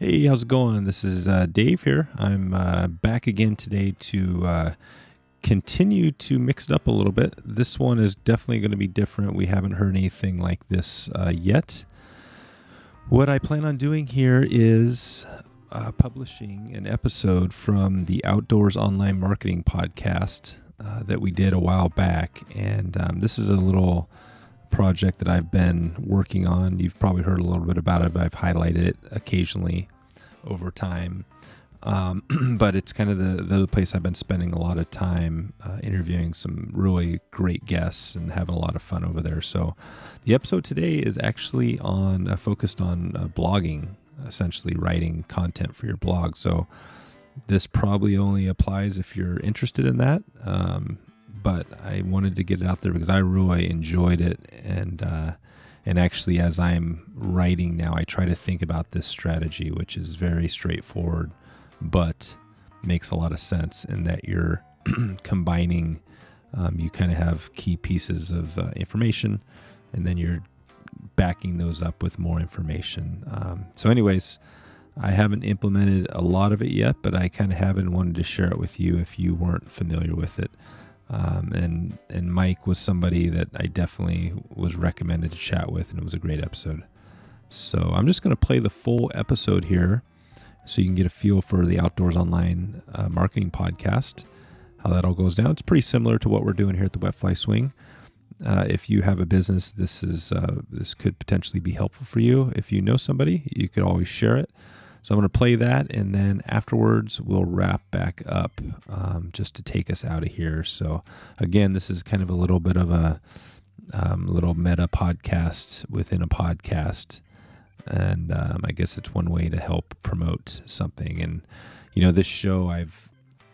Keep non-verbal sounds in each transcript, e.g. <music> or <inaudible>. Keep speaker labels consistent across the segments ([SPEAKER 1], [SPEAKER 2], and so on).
[SPEAKER 1] Hey, how's it going? This is uh, Dave here. I'm uh, back again today to uh, continue to mix it up a little bit. This one is definitely going to be different. We haven't heard anything like this uh, yet. What I plan on doing here is uh, publishing an episode from the Outdoors Online Marketing podcast uh, that we did a while back. And um, this is a little project that I've been working on. You've probably heard a little bit about it, but I've highlighted it occasionally over time. Um, <clears throat> but it's kind of the, the place I've been spending a lot of time uh, interviewing some really great guests and having a lot of fun over there. So the episode today is actually on uh, focused on uh, blogging, essentially writing content for your blog. So this probably only applies if you're interested in that. Um, but I wanted to get it out there because I really enjoyed it and uh, and actually as I'm writing now, I try to think about this strategy, which is very straightforward, but makes a lot of sense in that you're <clears throat> combining. Um, you kind of have key pieces of uh, information, and then you're backing those up with more information. Um, so, anyways. I haven't implemented a lot of it yet, but I kind of have and wanted to share it with you if you weren't familiar with it. Um, and and Mike was somebody that I definitely was recommended to chat with, and it was a great episode. So I'm just going to play the full episode here, so you can get a feel for the Outdoors Online uh, Marketing Podcast, how that all goes down. It's pretty similar to what we're doing here at the Wet Fly Swing. Uh, if you have a business, this is uh, this could potentially be helpful for you. If you know somebody, you could always share it. So I'm going to play that, and then afterwards we'll wrap back up um, just to take us out of here. So again, this is kind of a little bit of a um, little meta podcast within a podcast, and um, I guess it's one way to help promote something. And you know, this show I've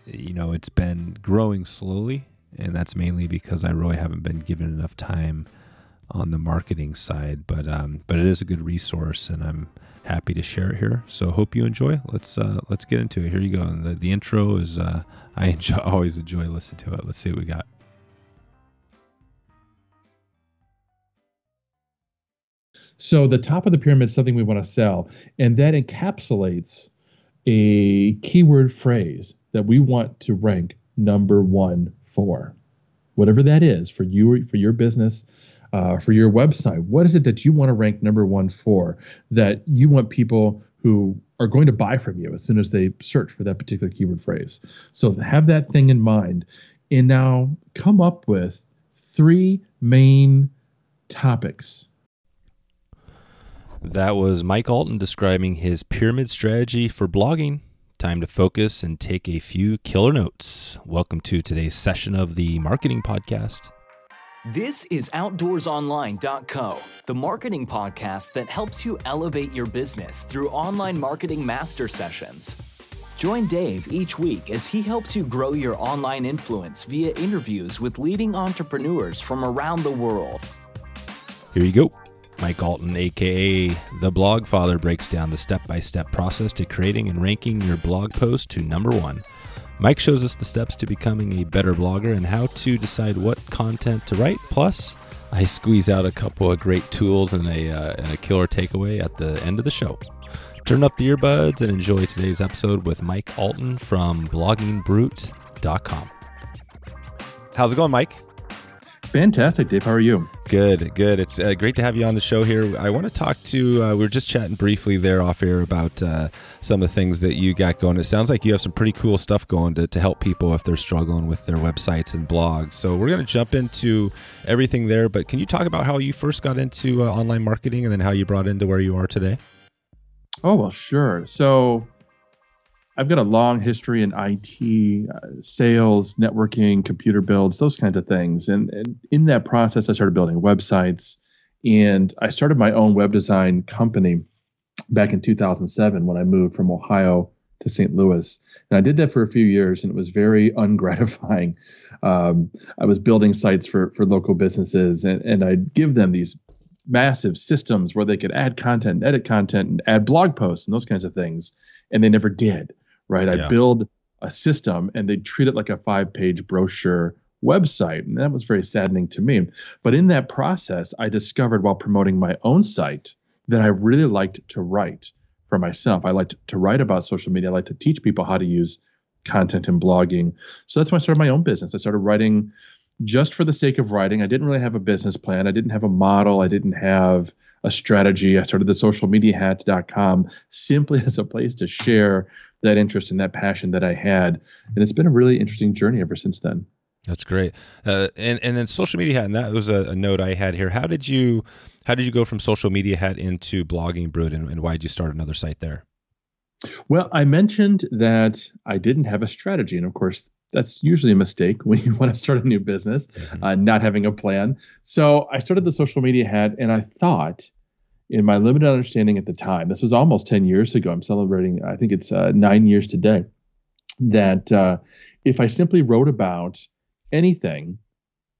[SPEAKER 1] you know it's been growing slowly, and that's mainly because I really haven't been given enough time on the marketing side. But um, but it is a good resource, and I'm happy to share it here. So hope you enjoy. Let's uh, let's get into it. Here you go. And the, the intro is uh, I enjoy, <laughs> always enjoy listening to it. Let's see what we got.
[SPEAKER 2] So the top of the pyramid is something we want to sell, and that encapsulates a keyword phrase that we want to rank number one for, whatever that is for you for your business uh, for your website? What is it that you want to rank number one for that you want people who are going to buy from you as soon as they search for that particular keyword phrase? So have that thing in mind and now come up with three main topics.
[SPEAKER 1] That was Mike Alton describing his pyramid strategy for blogging. Time to focus and take a few killer notes. Welcome to today's session of the Marketing Podcast.
[SPEAKER 3] This is OutdoorsOnline.co, the marketing podcast that helps you elevate your business through online marketing master sessions. Join Dave each week as he helps you grow your online influence via interviews with leading entrepreneurs from around the world.
[SPEAKER 1] Here you go. Mike Alton, aka The Blog Father, breaks down the step by step process to creating and ranking your blog post to number one. Mike shows us the steps to becoming a better blogger and how to decide what content to write. Plus, I squeeze out a couple of great tools and a, uh, and a killer takeaway at the end of the show. Turn up the earbuds and enjoy today's episode with Mike Alton from bloggingbrute.com. How's it going, Mike?
[SPEAKER 2] Fantastic, Dave. How are you?
[SPEAKER 1] Good, good. It's uh, great to have you on the show here. I want to talk to. Uh, we were just chatting briefly there off air about uh, some of the things that you got going. It sounds like you have some pretty cool stuff going to, to help people if they're struggling with their websites and blogs. So we're going to jump into everything there. But can you talk about how you first got into uh, online marketing and then how you brought into where you are today?
[SPEAKER 2] Oh well, sure. So I've got a long history in IT, uh, sales, networking, computer builds, those kinds of things. And, and, in that process, I started building websites. And I started my own web design company back in 2007 when I moved from Ohio to St. Louis. And I did that for a few years, and it was very <laughs> ungratifying. Um, I was building sites for, for local businesses, and, and I'd give them these massive systems where they could add content, edit content, and add blog posts and those kinds of things. And they never did right? Yeah. I build a system and they treat it like a five page brochure website. And that was very saddening to me. But in that process, I discovered while promoting my own site that I really liked to write for myself. I like to, write about social media. I like to teach people how to use content and blogging. So that's when I started my own business. I started writing just for the sake of writing. I didn't really have a business plan. I didn't have a model. I didn't have a strategy. I started the socialmediahat.com simply <laughs> as a place to share that interest and that passion that I had. And it's been a really interesting journey ever since then.
[SPEAKER 1] That's great. Uh, and and then social media hat, and that was a, a, note I had here. How did you how did you go from social media hat into blogging brute, and, and why did you start another site there?
[SPEAKER 2] Well, I mentioned that I didn't have a strategy, and of course, that's usually a mistake when you <laughs> want to start a new business, mm-hmm. uh, not having a plan. So I started the social media hat, and I thought, in my limited understanding at the time, this was almost ten years ago. I'm celebrating, I think it's uh, nine years today. That uh, if I simply wrote about anything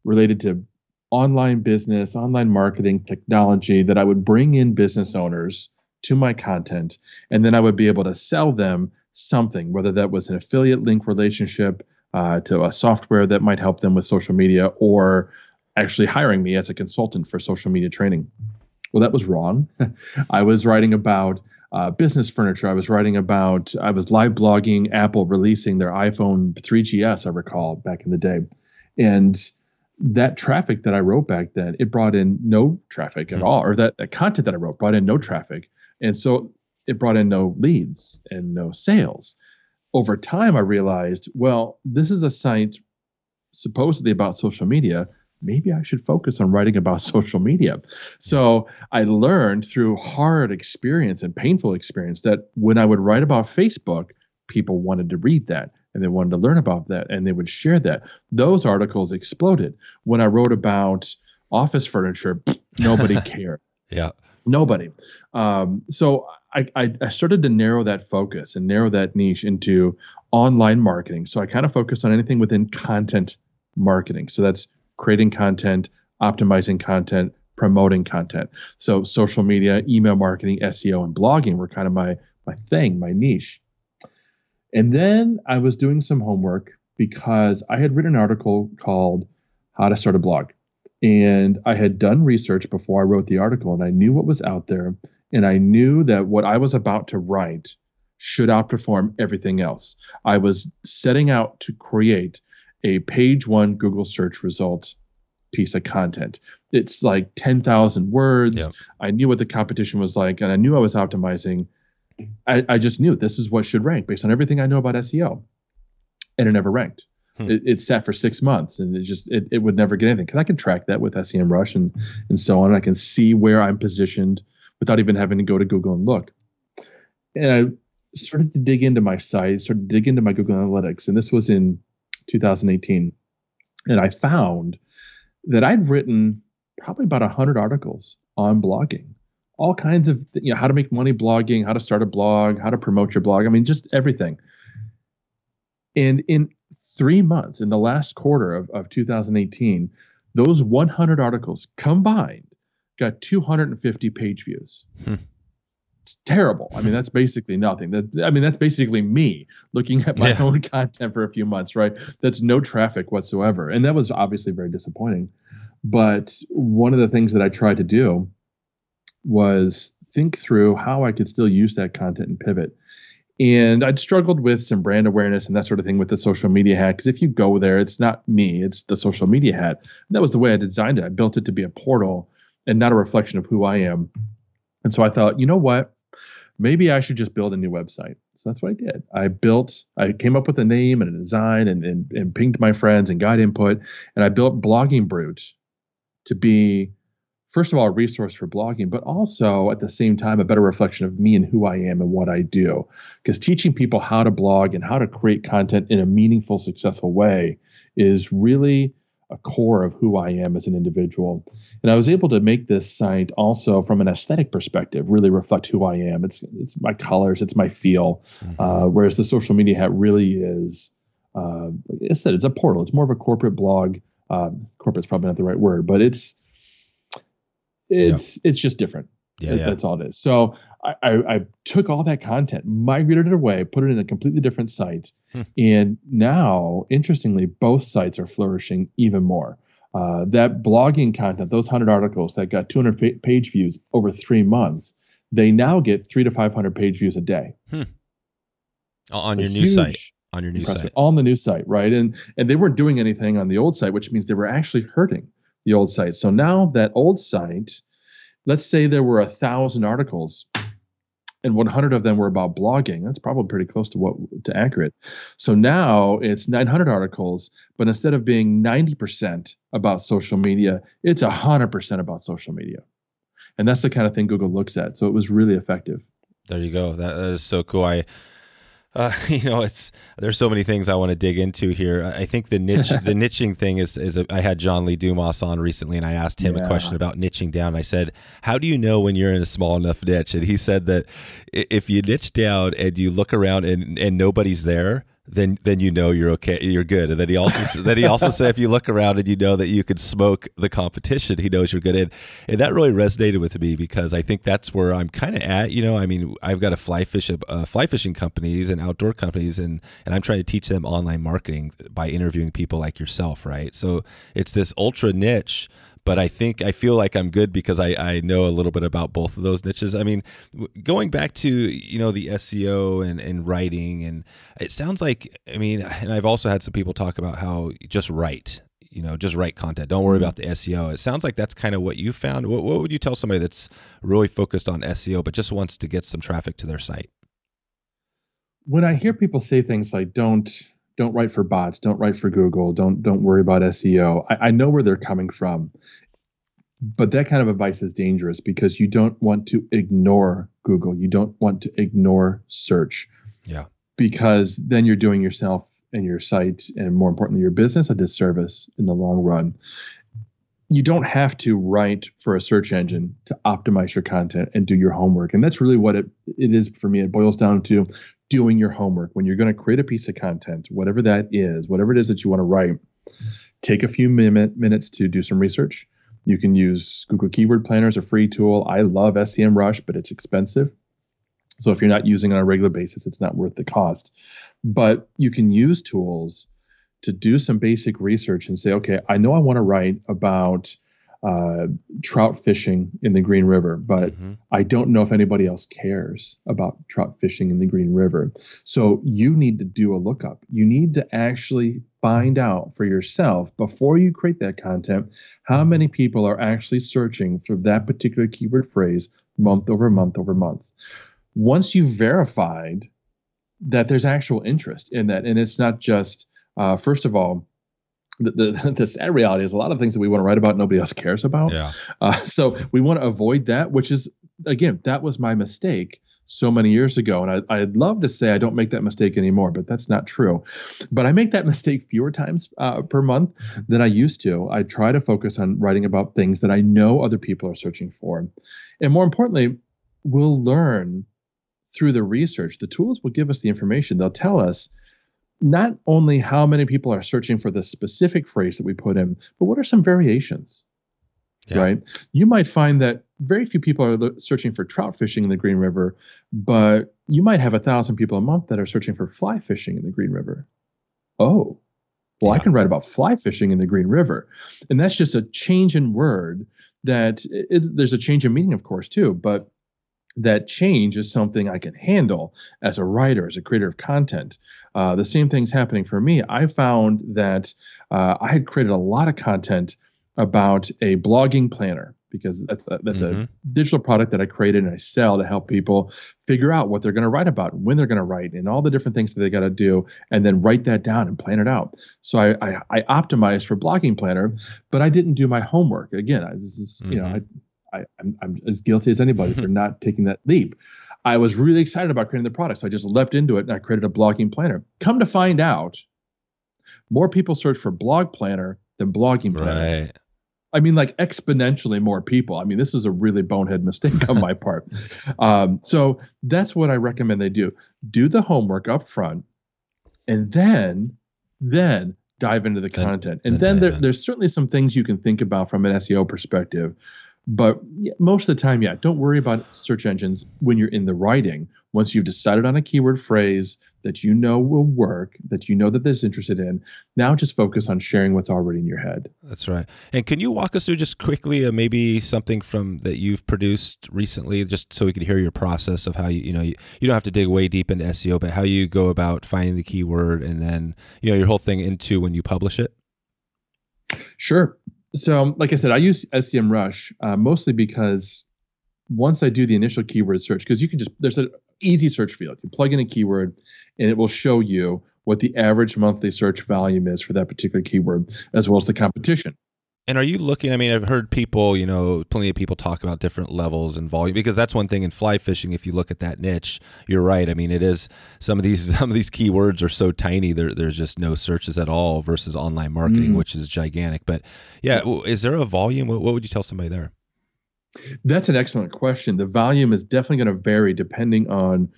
[SPEAKER 2] related to online business, online marketing, technology, that I would bring in business owners to my content, and then I would be able to sell them something, whether that was an affiliate link relationship uh, to a software that might help them with social media, or actually hiring me as a consultant for social media training. Well, that was wrong. <laughs> I was writing about uh, business furniture. I was writing about, I was live blogging Apple releasing their iPhone 3GS, I recall back in the day. And that traffic that I wrote back then, it brought in no traffic at hmm. all, or that, that content that I wrote brought in no traffic. And so it brought in no leads and no sales. Over time, I realized, well, this is a site supposedly about social media. Maybe I should focus on writing about <laughs> social media. So I learned through hard experience and painful experience that when I would write about Facebook, people wanted to read that and they wanted to learn about that and they would share that. Those articles exploded. When I wrote about office furniture, <laughs> nobody cared.
[SPEAKER 1] Yeah.
[SPEAKER 2] Nobody. Um, so I, I, I, started to narrow that focus and narrow that niche into online marketing. So I kind of focused on anything within content marketing. So that's creating content, optimizing content, promoting content. So social media, email marketing, SEO, and blogging were kind of my my thing, my niche. And then I was doing some homework because I had written an article called How to Start a Blog. And I had done research before I wrote the article, and I knew what was out there. And I knew that what I was about to write should outperform everything else. I was setting out to create a page one Google search result piece of content. It's like 10,000 words. I knew what the competition was like, and I knew I was optimizing I, I just knew this is what should rank based on everything I know about SEO. And it never ranked. Hmm. It, it, sat for six months and it just it, it would never get anything because I can track that with SEMrush and and so on. I can see where I'm positioned without even having to go to Google and look. And I started to dig into my site, started to dig into my Google Analytics, and this was in 2018. And I found that I'd written probably about 100 articles on blogging all kinds of you know how to make money blogging, how to start a blog, how to promote your blog. I mean, just everything. And in three months, in the last quarter of, of 2018, those 100 articles combined got 250 page views. Hmm. Hmm. It's terrible. I mean, that's basically nothing. That I mean, that's basically me looking at my yeah. own <laughs> content for a few months, right? That's no traffic whatsoever, and that was obviously very disappointing. But one of the things that I tried to do was think through how I could still use that content and pivot. And I'd struggled with some brand awareness and that sort of thing with the social media hat. Because if you go there, it's not me, it's the social media hat. And that was the way I designed it. I built it to be a portal and not a reflection of who I am. And so I thought, you know what? Maybe I should just build a new website. So that's what I did. I built, I came up with a name and a design and, and, and pinged my friends and got input. And I built Blogging Brute to be first of all, a resource for blogging, but also at the same time, a better reflection of me and who I am and what I do. Because teaching people how to blog and how to create content in a meaningful, successful way is really a core of who I am as an individual. And I was able to make this site also from an aesthetic perspective, really reflect who I am. It's it's my colors, it's my feel. Mm-hmm. Uh, whereas the social media hat really is, uh, like I said, it's a portal. It's more of a corporate blog. Uh, corporate's probably not the right word, but it's it's yeah. it's just different. Yeah, yeah, that's all it is. So I, I, I, took all that content, migrated it away, put it in a completely different site, hmm. and now, interestingly, both sites are flourishing even more. Uh, that blogging content, those hundred articles that got 200 page views over three months, they now get three to 500 page views a day.
[SPEAKER 1] Hmm. On your new site. On your new site.
[SPEAKER 2] On the new site, right? And and they weren't doing anything on the old site, which means they were actually hurting the old site. So now that old site, let's say there were a thousand articles and 100 of them were about blogging. That's probably pretty close to what to accurate. So now it's 900 articles, but instead of being 90% about social media, it's 100% about social media. And that's the kind of thing Google looks at. So it was really effective.
[SPEAKER 1] There you go. that, that is so cool. I uh, <laughs> you know, it's there's so many things I want to dig into here. I think the niche, <laughs> the niching thing is is a, I had John Lee Dumas on recently, and I asked him yeah. a question about niching down. I said, "How do you know when you're in a small enough niche?" And he said that if you niche down and you look around and and nobody's there, then then you know you're okay, you're good. And then he also then he also said if you look around and you know that you could smoke the competition, he knows you're good. And and that really resonated with me because I think that's where I'm kind of at. You know, I mean, I've got a fly fish uh, fly fishing companies and outdoor companies, and and I'm trying to teach them online marketing by interviewing people like yourself, right? So it's this ultra niche but I think I feel like I'm good because I, I know a little bit about both of those niches. I mean, going back to you know the SEO and, and writing, and it sounds like I mean, and I've also had some people talk about how just write, you know, just write content. Don't worry mm-hmm. about the SEO. It sounds like that's kind of what you found. What, what would you tell somebody that's really focused on SEO but just wants to get some traffic to their site?
[SPEAKER 2] When I hear people say things like "don't don't write for bots. Don't write for google. Don't don't worry about seo I, I, know where they're coming from. But that kind of advice is dangerous because you don't want to ignore google. You don't want to ignore search.
[SPEAKER 1] Yeah.
[SPEAKER 2] Because then you're doing yourself and your site and more importantly your business a disservice in the long run you don't have to write for a search engine to optimize your content and do your homework. And that's really what it, it is for me. It boils down to doing your homework. When you're going to create a piece of content, whatever that is, whatever it is that you want to write, take a few minute, minutes to do some research. You can use Google Keyword Planner as a free tool. I love SEMrush, but it's expensive. So if you're not using on a regular basis, it's not worth the cost. But you can use tools to do some basic research and say, okay, I know I want to write about uh, trout fishing in the Green River, but mm-hmm. I don't know if anybody else cares about trout fishing in the Green River. So you need to do a lookup. You need to actually find out for yourself before you create that content how many people are actually searching for that particular keyword phrase month over month over month. Once you've verified that there's actual interest in that, and it's not just uh, first of all, the, the, <laughs> the, sad reality is a lot of things that we want to write about nobody else cares about.
[SPEAKER 1] Yeah.
[SPEAKER 2] Uh, so we want to avoid that, which is again that was my mistake so many years ago, and I, would love to say I don't make that mistake anymore, but that's not true. But I make that <laughs> mistake fewer times uh, per month than I used to. I try to focus on writing about things that I know other people are searching for, and more importantly, we'll learn through the research. The tools will give us the information. They'll tell us not only how many people are searching for the specific phrase that we put in, but what are some variations? Yeah. Right? You might find that very few people are searching for trout fishing in the Green River, but you might have a thousand people a month that are searching for fly fishing in the Green River. Oh, well, yeah. I can write about fly fishing in the Green River. And that's just a change in word that there's a change in meaning, of course, too, but that change is something I can handle as a writer, as a creator of content. Uh, the same thing's happening for me. I found that uh, I had created a lot of content about a blogging planner because that's a, that's mm-hmm. a digital product that I created and I sell to help people figure out what they're going to write about, when they're going to write, and all the different things that they got to do, and then write that down and plan it out. So I, I, I optimized for blogging planner, but I didn't do my homework. Again, I, this is mm-hmm. you know mm-hmm. I I, am I'm as guilty as anybody for <laughs> not taking that leap. I was really excited about creating the product, so I just leapt into it and I created a blogging planner. Come to find out, more people search for blog planner than blogging planner. Right. I mean, like exponentially more people. I mean, this is a really bonehead mistake on my part. <laughs> Um, so that's what I recommend they do: do the homework up front, and then, then dive into the content. And then, then there, there's certainly some things you can think about from an SEO perspective But most of the time, yeah, don't worry about search engines when you're in the writing. Once you've decided on a keyword phrase that you know will work, that you know that there's interested in, now just focus on sharing what's already in your head.
[SPEAKER 1] That's right. And can you walk us through just quickly, uh, maybe something from that you've produced recently, just so we could hear your process of how you, you know, you, you don't have to dig way deep into SEO, but how you go about finding the keyword and then, you know, your whole thing into when you publish it?
[SPEAKER 2] Sure. So, like I said, I use SEMrush uh, mostly because once I do the initial keyword search, because you can just there's an easy search field. You plug in a keyword, and it will show you what the average monthly search volume is for that particular keyword, as well as the competition.
[SPEAKER 1] And are you looking? I mean, I've heard people, you know, plenty of people talk about different levels and volume because that's one thing in fly fishing. If you look at that niche, you're right. I mean, it is some of these <laughs> some of these keywords are so tiny. There, there's just no searches at all versus online marketing, mm. which is gigantic. But yeah, is there a volume? What, what would you tell somebody there?
[SPEAKER 2] That's an excellent question. The volume is definitely going to vary depending on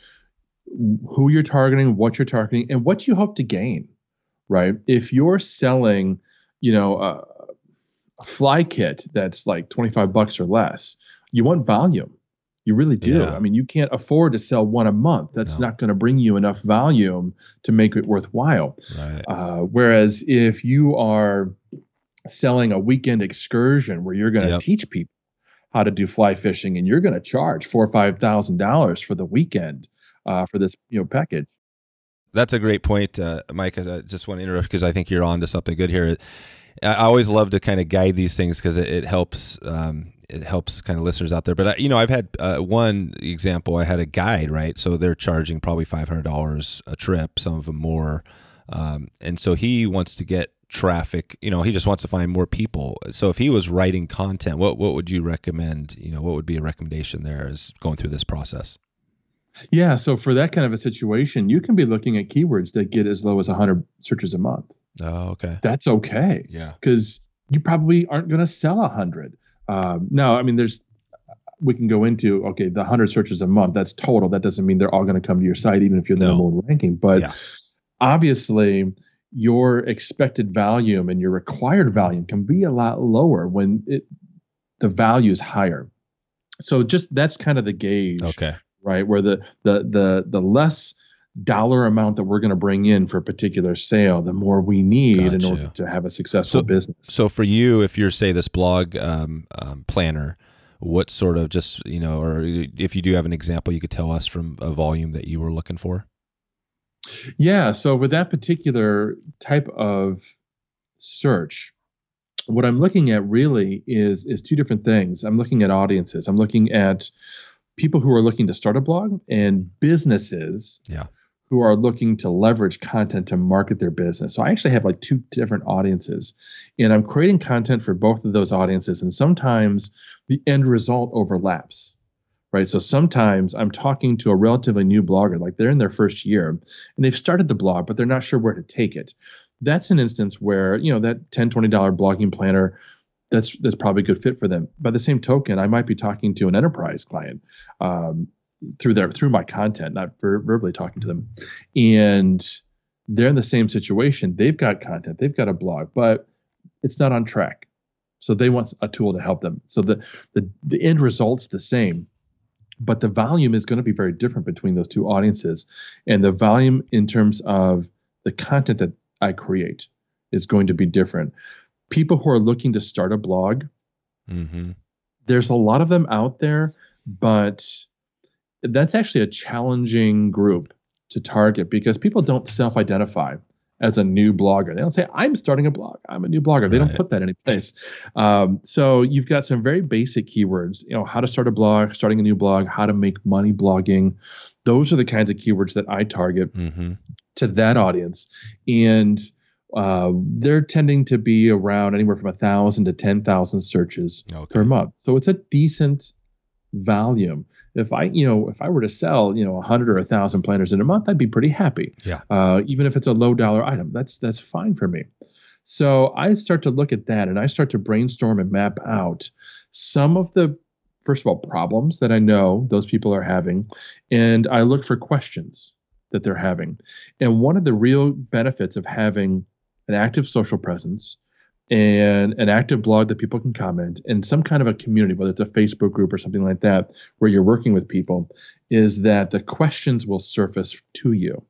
[SPEAKER 2] who you're targeting, what you're targeting, and what you hope to gain. Right? If you're selling, you know. Uh, a fly kit that's like 25 bucks or less, you want volume. You really do. Yeah. I mean, you can't afford to sell one a month. That's no. not going to bring you enough volume to make it worthwhile. Right. Uh, whereas if you are selling a weekend excursion where you're going to yep. teach people how to do fly fishing and you're going to charge four or five thousand dollars for the weekend uh, for this you know package.
[SPEAKER 1] That's a great point, uh, Mike. I just want to interrupt because I think you're on to something good here. I always love to kind of guide these things because it, it, helps. Um, it helps kind of listeners out there. But I, you know, I've had uh, one example. I had a guide, right? So they're charging probably five hundred dollars a trip. Some of them more. Um, and so he wants to get traffic. You know, he just wants to find more people. So if he was writing content, what what would you recommend? You know, what would be a recommendation there as going through this process?
[SPEAKER 2] Yeah, so for that kind of a situation, you can be looking at keywords that get as low as 100 searches a month.
[SPEAKER 1] Oh, okay.
[SPEAKER 2] That's okay.
[SPEAKER 1] Yeah.
[SPEAKER 2] Because you probably aren't going to sell a hundred. Um, no, I mean, there's we can go into okay, the hundred searches a month. That's total. That doesn't mean they're all going to come to your site, even if you're the no. number one ranking. But yeah. obviously, your expected volume and your required volume can be a lot lower when it the value is higher. So just that's kind of the gauge.
[SPEAKER 1] Okay.
[SPEAKER 2] Right, where the the the the less dollar amount that we're going to bring in for a particular sale, the more we need gotcha. in order to have a successful
[SPEAKER 1] so,
[SPEAKER 2] business.
[SPEAKER 1] So for you, if you're say this blog um, um, planner, what sort of just you know, or if you do have an example, you could tell us from a volume that you were looking for.
[SPEAKER 2] Yeah. So with that particular type of search, what I'm looking at really is is two different things. I'm looking at audiences. I'm looking at people who are looking to start a blog and businesses
[SPEAKER 1] yeah
[SPEAKER 2] who are looking to leverage content to market their business. So I actually have like two different audiences, and I'm creating content for both of those audiences. And sometimes the end result overlaps, right? So sometimes I'm talking to a relatively new blogger, like they're in their first year and they've started the blog, but they're not sure where to take it. That's an instance where, you know, that $10, $20 blogging planner that's that's probably a good fit for them. By the same token, I might be talking to an enterprise client um, through their through my content, not ver- verbally talking to them, and they're in the same situation. They've got content, they've got a blog, but it's not on track. So they want a tool to help them. So the the, the end result's the same, but the volume is going to be very different between those two audiences, and the volume in terms of the content that I create is going to be different. People who are looking to start a blog, mm-hmm. there's a lot of them out there, but that's actually a challenging group to target because people don't self-identify as a new blogger. They don't say, I'm starting a blog. I'm a new blogger. They don't put that any place. Um, so you've got some very basic keywords, you know, how to start a blog, starting a new blog, how to make money blogging. Those are the kinds of keywords that I target mm-hmm. to that audience. And uh, they're tending to be around anywhere from a thousand to 10,000 searches okay. per month. So it's a decent volume if I, you know, if I were to sell, you know, a hundred or a thousand planners in a month, I'd be pretty happy.
[SPEAKER 1] Yeah.
[SPEAKER 2] Uh, even if it's a low dollar item, that's that's fine for me. So I start to look at that and I start to brainstorm and map out some of the first of all problems that I know those people are having, and I look for questions that they're having. And one of the real benefits of having an active social presence, and an active blog that people can comment and some kind of a community, whether it's a Facebook group or something like that, where you're working with people, is that the questions will surface to you.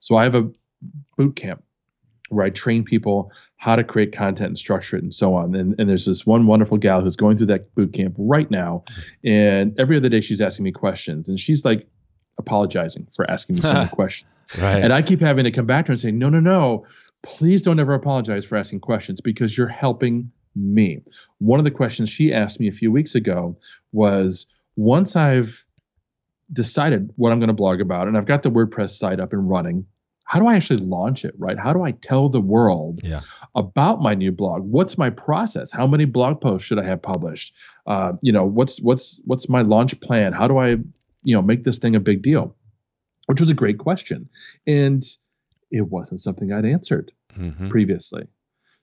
[SPEAKER 2] So I have a boot camp where I train people how to create content and structure it and so on. And, and there's this one wonderful gal who's going through that boot camp right now. And every other day she's asking me questions. And she's like apologizing for asking me so many <laughs> questions. Right. And I keep having to come back to her and say, no, no, no, please don't ever apologize for asking questions because you're helping me. One of the questions she asked me a few weeks ago was once I've decided what I'm going to blog about and I've got the WordPress site up and running, how do I actually launch it, right? How do I tell the world yeah. about my new blog? What's my process? How many blog posts should I have published? Uh, you know, what's what's what's my launch plan? How do I, you know, make this thing a big deal? Which was a great question, and it wasn't something I'd answered mm-hmm. previously.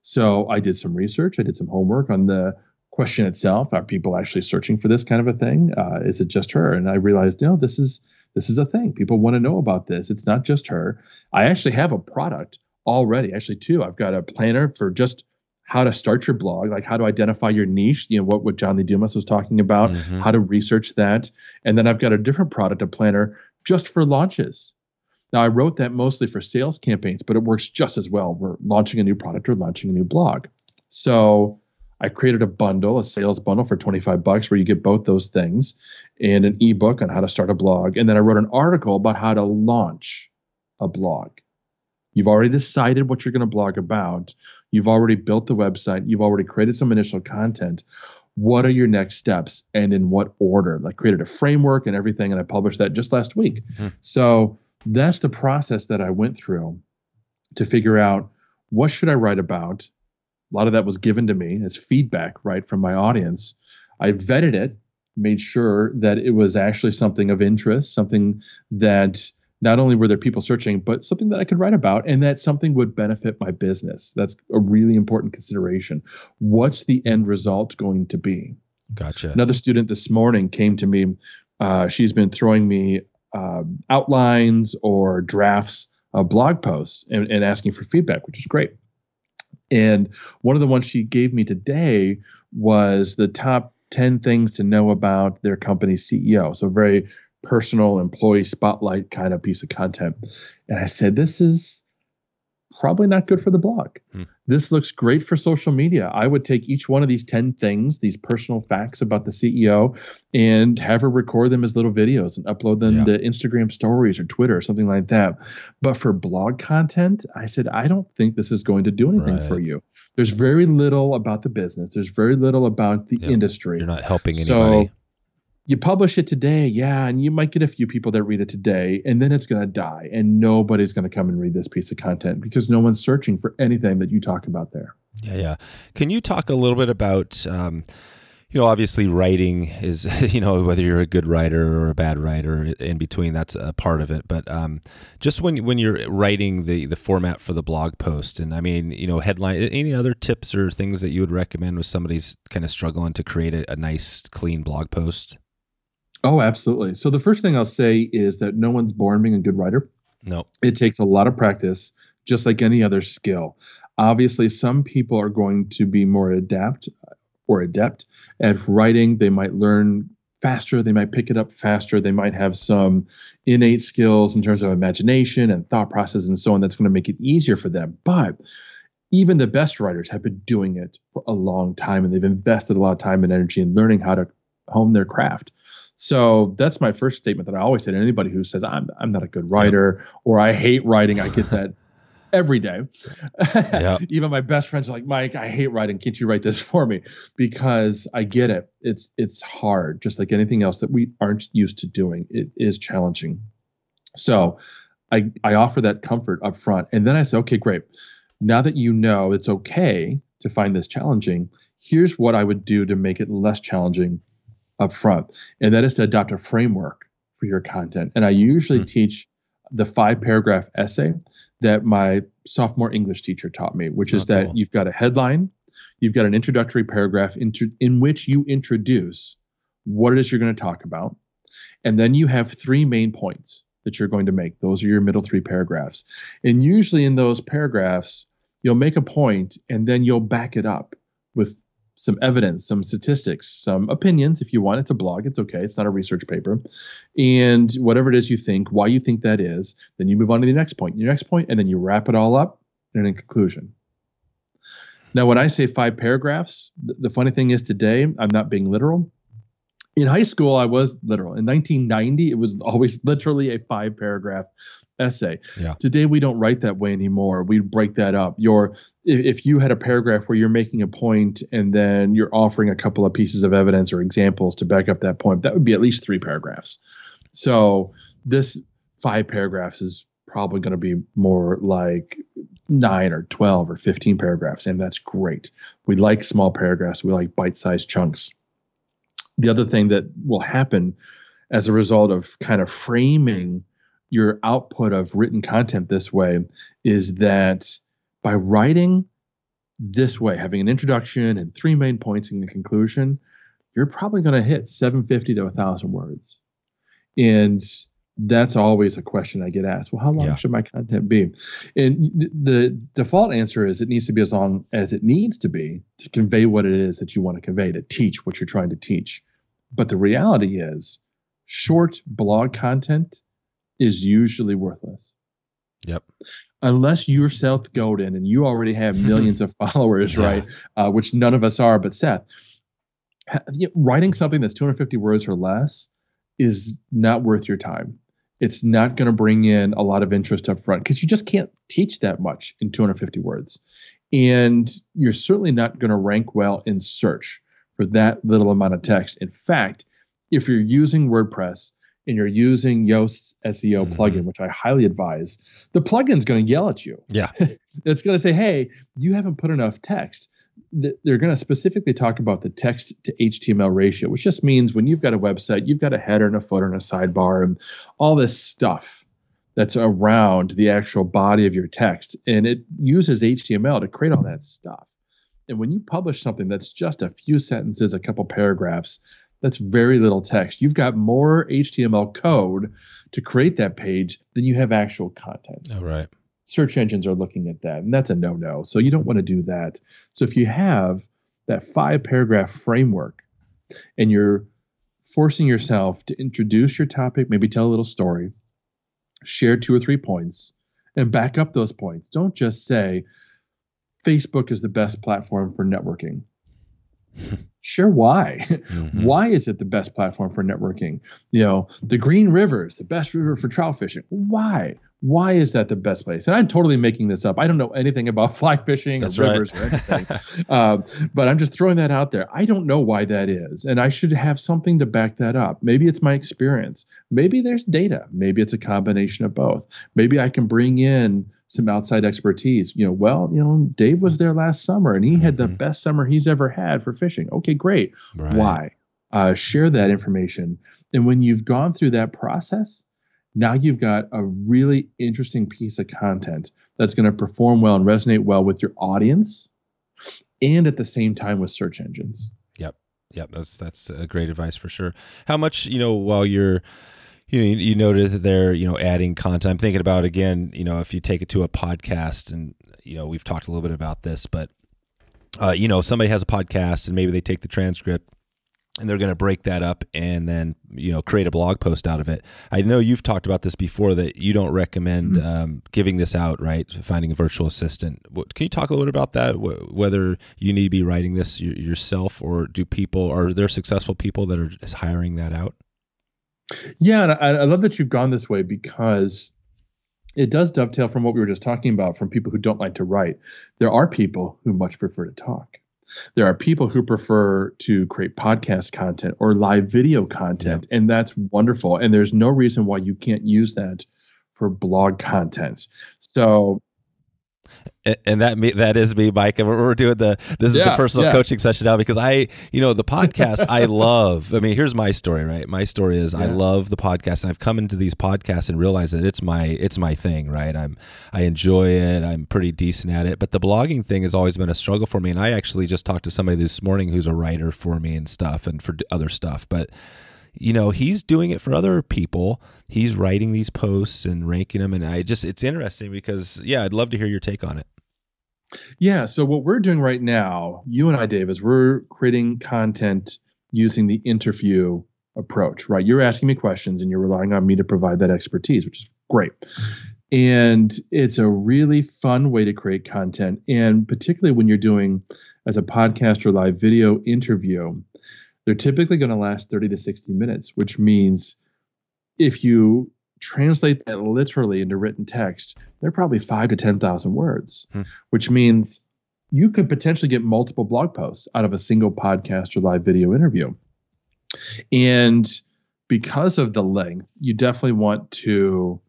[SPEAKER 2] So I did some research. I did some homework on the question itself. Are people actually searching for this kind of a thing? Uh, is it just her? And I realized, no, this is this is a thing. People want to know about this. It's not just her. I actually have a product already. Actually, too. I've got a planner for just how to start your blog, like how to identify your niche. You know what what John Lee Dumas was talking about, mm-hmm. how to research that, and then I've got a different product, a planner just for launches. Now, I wrote that mostly for sales campaigns, but it works just as well. We're launching a new product or launching a new blog. So I created a bundle, a sales bundle for 25 bucks where you get both those things and an ebook on how to start a blog. And then I wrote an article about how to launch a blog. You've already decided what you're going to blog about. You've already built the website. You've already created some initial content. What are your next steps and in what order? I created a framework and everything, and I published that just last week. Mm-hmm. So that's the process that I went through to figure out what should I write about a lot of that was given to me as feedback, right, from my audience. I vetted it, made sure that it was actually something of interest, something that not only were there people searching, but something that I could write about and that something would benefit my business. That's a really important consideration. What's the end result going to be?
[SPEAKER 1] Gotcha.
[SPEAKER 2] Another student this morning came to me. Uh, she's been throwing me uh, outlines or drafts of blog posts and, and asking for feedback, which is great. And one of the ones she gave me today was the top 10 things to know about their company's CEO. So, very personal employee spotlight kind of piece of content. And I said, This is probably not good for the blog. Hmm. This looks great for social media. I would take each one of these 10 things, these personal facts about the CEO, and have her record them as little videos and upload them yeah. to Instagram stories or Twitter or something like that. But for blog content, I said, I don't think this is going to do anything right. for you. There's very little about the business, there's very little about the yep. industry.
[SPEAKER 1] You're not helping anybody.
[SPEAKER 2] So, you publish it today, yeah, and you might get a few people that read it today, and then it's going to die, and nobody's going to come and read this piece of content because no one's searching for anything that you talk about there.
[SPEAKER 1] Yeah, yeah. Can you talk a little bit about, um, you know, obviously writing is, <laughs> you know, whether you're a good writer or a bad writer, in between, that's a part of it. But um, just when when you're writing the the format for the blog post, and I mean, you know, headline, any other tips or things that you would recommend with somebody's kind of struggling to create a, a nice, clean blog post?
[SPEAKER 2] Oh, absolutely. So the first thing I'll say is that no one's born being a good writer.
[SPEAKER 1] No.
[SPEAKER 2] It takes a lot of practice, just like any other skill. Obviously, some people are going to be more adept or adept at writing. They might learn faster, they might pick it up faster, they might have some innate skills in terms of imagination and thought process and so on that's going to make it easier for them. But even the best writers have been doing it for a long time and they've invested a lot of time and energy in learning how to hone their craft. So that's my first statement that I always say to anybody who says I'm I'm not a good writer or I hate writing. I get that <laughs> every day. <laughs> Even my best friends are like, Mike, I hate writing. Can't you write this for me? Because I get it. It's it's hard, just like anything else that we aren't used to doing. It is challenging. So I I offer that comfort up front. And then I say, okay, great. Now that you know it's okay to find this challenging, here's what I would do to make it less challenging up front, and that is to adopt a framework for your content. And I usually mm-hmm. teach the five paragraph essay that my sophomore English teacher taught me, which is oh, that cool. you've got a headline, you've got an introductory paragraph into, in which you introduce what it is you're going to talk about. And then you have three main points that you're going to make. Those are your middle three paragraphs. And usually in those paragraphs, you'll make a point and then you'll back it up with some evidence, some statistics, some opinions if you want. It's a blog, it's okay. It's not a research paper. And whatever it is you think, why you think that is, then you move on to the next point, your next point, and then you wrap it all up in a conclusion. Now, when I say five paragraphs, the funny thing is today, I'm not being literal. In high school, I was literal. In 1990, it was always <laughs> literally a five paragraph essay.
[SPEAKER 1] Yeah.
[SPEAKER 2] Today we don't write that way anymore. We break that up. Your if, if you had a paragraph where you're making a point and then you're offering a couple of pieces of evidence or examples to back up that point, that would be at least three paragraphs. So this five paragraphs is probably going to be more like nine or 12 or 15 paragraphs. And that's great. We like small paragraphs, we like bite sized chunks. The other thing that will happen as a result of kind of framing your output of written content this way is that by writing this way, having an introduction and three main points in the conclusion, you're probably going to hit 750 to 1,000 words. And that's always a question I get asked. Well, how long yeah. should my content be? And the default answer is it needs to be as long as it needs to be to convey what it is that you want to convey, to teach what you're trying to teach. But the reality is, short blog content is usually worthless.
[SPEAKER 1] Yep.
[SPEAKER 2] Unless you're Seth Godin and you already have <laughs> millions of followers, yeah. right? Uh, which none of us are, but Seth. Writing something that's 250 words or less is not worth your time. It's not going to bring in a lot of interest up front because you just can't teach that much in 250 words. And you're certainly not going to rank well in search for that little amount of text. In fact, if you're using WordPress, and you're using Yoast's SEO mm-hmm. plugin, which I highly advise, the plugin's going to yell at you.
[SPEAKER 1] Yeah. <laughs>
[SPEAKER 2] it's going to say, hey, you haven't put enough text. They're going to specifically talk about the text to HTML ratio, which just means when you've got a website, you've got a header and a footer and a sidebar and all this stuff that's around the actual body of your text. And it uses HTML to create all that stuff. And when you publish something that's just a few sentences, a couple paragraphs, that's very little text. You've got more HTML code to create that page than you have actual content.
[SPEAKER 1] All right.
[SPEAKER 2] Search engines are looking at that, and that's a no no. So you don't want to do that. So if you have that five paragraph framework and you're forcing yourself to introduce your topic, maybe tell a little story, share two or three points, and back up those points. Don't just say, Facebook is the best platform for networking. <laughs> Sure, why? <laughs> Mm-hmm. Why is it the best platform for networking? You know, the Green River is the best river for trout fishing. Why? Why is that the best place? And I'm totally making this up. I don't know anything about <laughs> fly fishing
[SPEAKER 1] That's
[SPEAKER 2] or rivers right. or anything. uh, but I'm just throwing that out there. I don't know why that is. And I should have something to back that up. Maybe it's my experience. Maybe there's data. Maybe it's a combination of both. Maybe I can bring in some outside expertise. You know, well, you know, Dave was there last summer and he had the mm-hmm. best summer he's ever had for fishing. Okay, great. Right. Why? Uh, share that information. And when you've gone through that process, now you've got a really interesting piece of content that's going to perform well and resonate well with your audience and at the same time with search engines.
[SPEAKER 1] Yep. Yep. That's that's a great advice for sure. How much, you know, while you're you know, you noted that they're, you know, adding content. I'm thinking about again, you know, if you take it to a podcast and, you know, we've talked a little bit about this, but, uh, you know, somebody has a podcast and maybe they take the transcript and they're going to break that up and then, you know, create a blog post out of it. I know you've talked about this before that you don't recommend mm-hmm. um, giving this out, right? Finding a virtual assistant. Can you talk a little bit about that? Whether you need to be writing this yourself or do people, are there successful people that are hiring that out?
[SPEAKER 2] Yeah, and I, I love that you've gone this way because it does dovetail from what we were just talking about from people who don't like to write. There are people who much prefer to talk. There are people who prefer to create podcast content or live video content, yeah. and that's wonderful. And there's no reason why you can't use that for blog content. So
[SPEAKER 1] and that me, that is me, Mike. And we're, doing the this is yeah, the personal yeah. coaching session now because I, you know, the podcast <laughs> I love. I mean, here's my story, right? My story is yeah. I love the podcast, and I've come into these podcasts and realized that it's my it's my thing, right? I'm I enjoy it. I'm pretty decent at it, but the blogging thing has always been a struggle for me. And I actually just talked to somebody this morning who's a writer for me and stuff, and for other stuff, but you know, he's doing it for other people. He's writing these posts and ranking them. And I just, it's interesting because, yeah, I'd love to hear your take on it.
[SPEAKER 2] Yeah. So what we're doing right now, you and I, Dave, is we're creating content using the interview approach, right? You're asking me questions and you're relying on me to provide that expertise, which is great. And it's a really fun way to create content. And particularly when you're doing as a podcast or live video interview, they're typically going to last 30 to 60 minutes, which means if you translate that literally into written text, they're probably five to 10,000 words, hmm. which means you could potentially get multiple blog posts out of a single podcast or live video interview. And because of the length, you definitely want to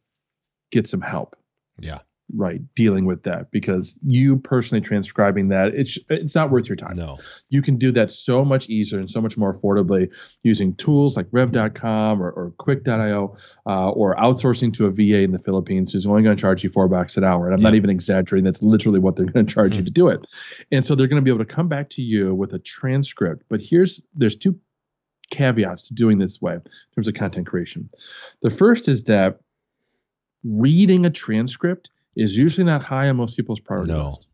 [SPEAKER 2] get some help.
[SPEAKER 1] Yeah
[SPEAKER 2] right dealing with that because you personally transcribing that it's it's not worth your time.
[SPEAKER 1] No.
[SPEAKER 2] You can do that so much easier and so much more affordably using tools like rev.com or, or quick.io uh, or outsourcing to a va in the philippines who's only going to charge you four bucks an hour. And i'm not even exaggerating that's literally what they're going to charge mm-hmm. you to do it. And so they're going to be able to come back to you with a transcript. But here's there's two caveats to doing this way in terms of content creation. The first is that reading a transcript is usually not high on most people's priority no. list.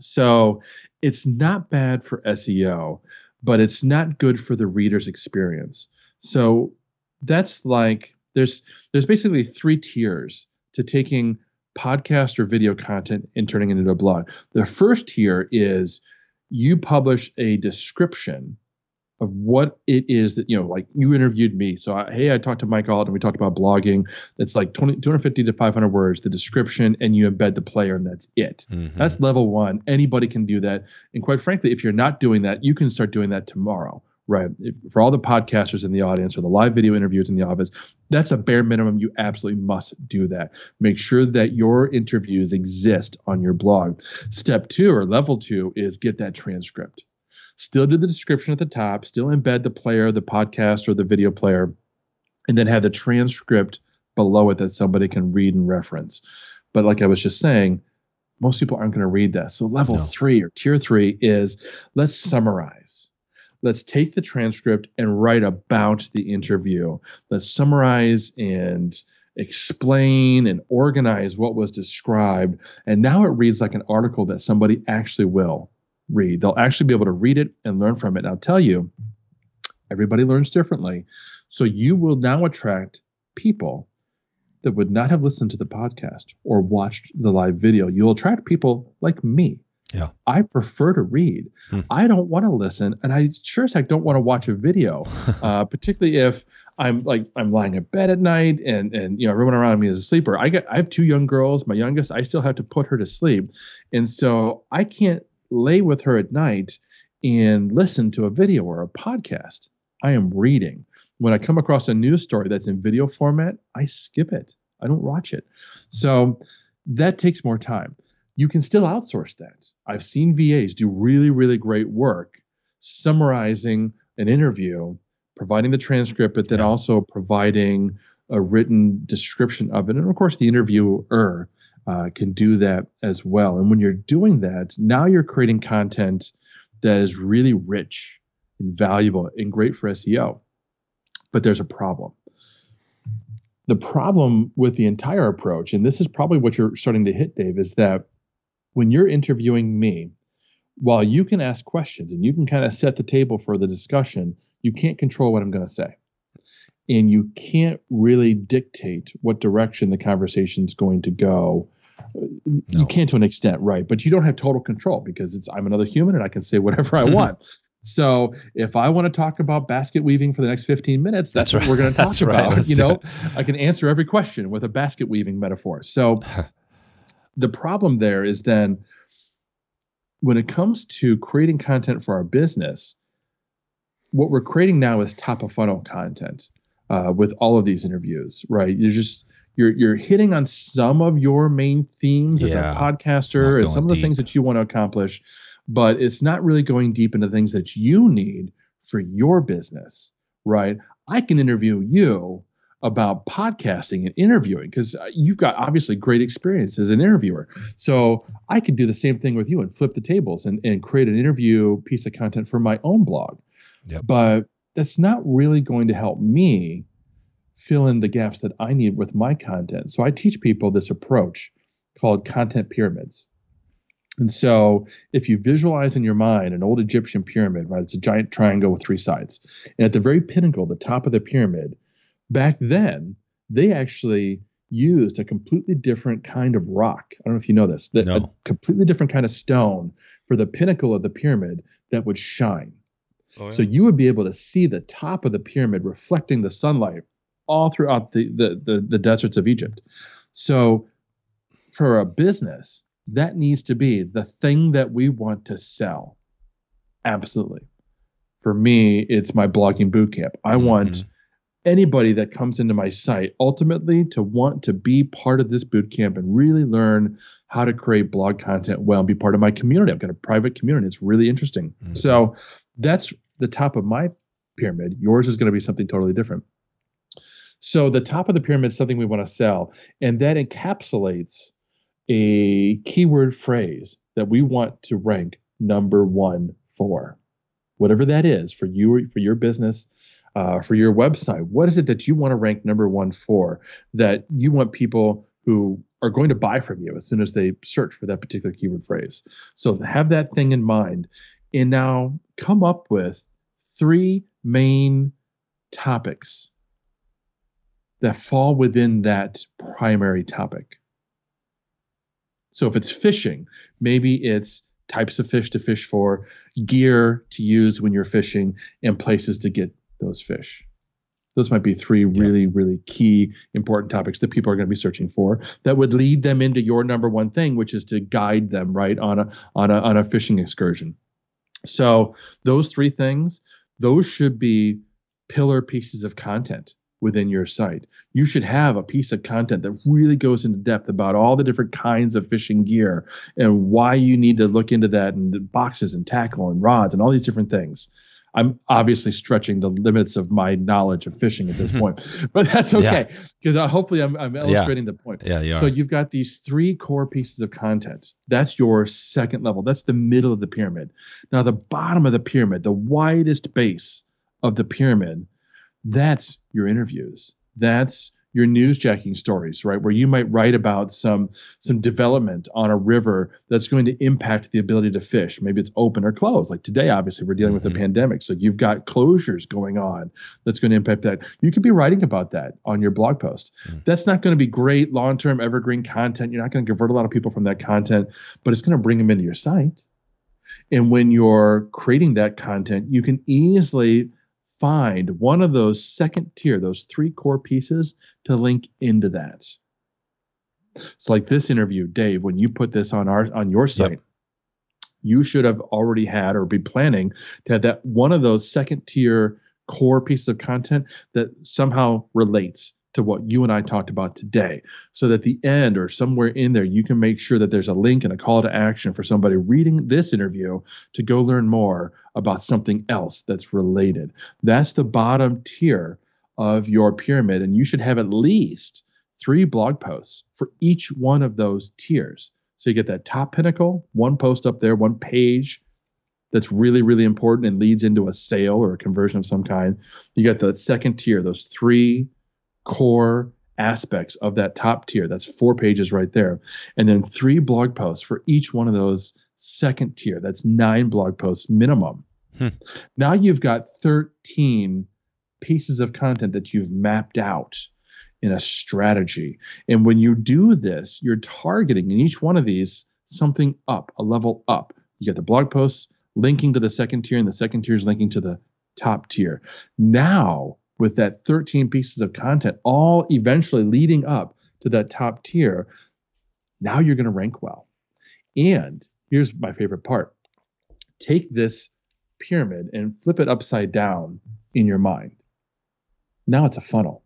[SPEAKER 2] So it's not bad for SEO, but it's not good for the reader's experience. So that's like there's there's basically three tiers to taking podcast or video content and turning it into a blog. The first tier is you publish a description of what it is that you know like you interviewed me. So I, hey i talked to mike alton we talked about blogging. It's like 20, 250 to 500 words the description and you embed the player and that's it. Mm-hmm. that's level one. Anybody can do that. And quite frankly if you're not doing that you can start doing that tomorrow right? If, for all the podcasters in the audience or the live video interviews in the office that's a bare minimum. You absolutely must do that. Make sure that your interviews exist on your blog. Step two or level two is get that transcript still do the description at the top, still embed the player, the podcast, or the video player, and then have the transcript below it that somebody can read and reference. But like I was just saying, most people aren't going to read that. So level no. three or tier three is let's summarize. Let's take the transcript and write about the interview. Let's summarize and explain and organize what was described. And now it reads like an article that somebody actually will read. They'll actually be able to read it and learn from it. And I'll tell you, everybody learns differently. So you will now attract people that would not have listened to the podcast or watched the live video. You'll attract people like me.
[SPEAKER 1] Yeah.
[SPEAKER 2] I prefer to read. Hmm. I don't want to listen, and I sure as heck don't want to watch a video, <laughs> uh, particularly if I'm like I'm lying in bed at night and and you know everyone around me is a sleeper. I get I have two young girls. My youngest, I still have to put her to sleep, and so I can't lay with her at night and listen to a video or a podcast. I am reading. When I come across a news story that's in video format, I skip it. I don't watch it. So that takes more time. You can still outsource that. I've seen VAs do really, really great work summarizing an interview, providing the transcript, but then yeah. also providing a written description of it. And of course, the interviewer uh, can do that as well. And when you're doing that, now you're creating content that is really rich and valuable and great for SEO. But there's a problem. The problem with the entire approach, and this is probably what you're starting to hit, Dave, is that when you're interviewing me, while you can ask questions and you can kind of set the table for the discussion, you can't control what I'm going to say and you can't really dictate what direction the conversation is going to go no. You can to an extent, right? But you don't have total control because it's I'm another human and I can say whatever I want. <laughs> So if I want to talk about basket weaving for the next 15 minutes, that's, that's what right. we're going to talk that's about. Right. You know, I can answer every question with a basket weaving metaphor. So <laughs> the problem there is then when it comes to creating content for our business, what we're creating now is top of funnel content uh, with all of these interviews, right? You're just you're you're hitting on some of your main themes yeah, as a podcaster and some of the deep. things that you want to accomplish, but it's not really going deep into things that you need for your business, right? I can interview you about podcasting and interviewing because uh, you've got obviously great experience as an interviewer. So I could do the same thing with you and flip the tables and, and create an interview piece of content for my own blog. Yep. But that's not really going to help me fill in the gaps that I need with my content. So I teach people this approach called content pyramids. And so, if you visualize in your mind an old Egyptian pyramid, right, it's a giant triangle with three sides. And at the very pinnacle, the top of the pyramid, back then, they actually used a completely different kind of rock. I don't know if you know this, that
[SPEAKER 1] no.
[SPEAKER 2] a completely different kind of stone for the pinnacle of the pyramid that would shine. Oh, yeah. So you would be able to see the top of the pyramid reflecting the sunlight all throughout the, the, the, the deserts of Egypt. So for a business, that needs to be the thing that we want to sell. Absolutely. For me, it's my blogging bootcamp. I mm-hmm. want anybody that comes into my site ultimately to want to be part of this bootcamp and really learn how to create blog content well and be part of my community. I've got a private community. It's really interesting. Mm-hmm. So that's the top of my pyramid. Yours is going to be something totally different. So the top of the pyramid is something we want to sell, and that encapsulates a keyword phrase that we want to rank number one for. Whatever that is for you for your business, uh, for your website. What is it that you want to rank number one for that you want people who are going to buy from you as soon as they search for that particular keyword phrase? So have that thing in mind and now come up with three main topics that fall within that primary topic. So if it's fishing, maybe it's types of fish to fish for, gear to use when you're fishing, and places to get those fish. Those might be three yeah. really, really key important topics that people are going to be searching for that would lead them into your number one thing, which is to guide them right on a on a on a fishing excursion. So those three things, those should be pillar pieces of content within your site. You should have a piece of content that really goes into depth about all the different kinds of fishing gear and why you need to look into that and boxes and tackle and rods and all these different things. I'm obviously stretching the limits of my knowledge of fishing at this point, <laughs> but that's okay because yeah. uh, hopefully I'm, I'm illustrating
[SPEAKER 1] yeah.
[SPEAKER 2] the point.
[SPEAKER 1] Yeah, you
[SPEAKER 2] So you've got these three core pieces of content. That's your second level. That's the middle of the pyramid. Now the bottom of the pyramid, the widest base of the pyramid, that's your interviews. That's your newsjacking stories, right? Where you might write about some some development on a river that's going to impact the ability to fish. Maybe it's open or closed. Like today, obviously, we're dealing mm-hmm. with a pandemic, so you've got closures going on that's going to impact that. You could be writing about that on your blog post. Mm-hmm. That's not going to be great long-term evergreen content. You're not going to convert a lot of people from that content, but it's going to bring them into your site. And when you're creating that content, you can easily find one of those second tier, those three core pieces to link into that. It's like this interview, Dave, when you put this on our on your site, yep. you should have already had or be planning to have that one of those second tier core pieces of content that somehow relates to what you and I talked about today. So that at the end or somewhere in there, you can make sure that there's a link and a call to action for somebody reading this interview to go learn more about something else that's related. That's the bottom tier of your pyramid. And you should have at least three blog posts for each one of those tiers. So you get that top pinnacle, one post up there, one page that's really, really important and leads into a sale or a conversion of some kind. You got the second tier, those three core aspects of that top tier. That's four pages right there. And then three blog posts for each one of those second tier. That's nine blog posts minimum. Hmm. Now you've got 13 pieces of content that you've mapped out in a strategy. And when you do this, you're targeting in each one of these something up, a level up. You get the blog posts linking to the second tier, and the second tier is linking to the top tier. Now with that 13 pieces of content, all eventually leading up to that top tier, now you're going to rank well. And here's my favorite part take this pyramid and flip it upside down in your mind. Now it's a funnel.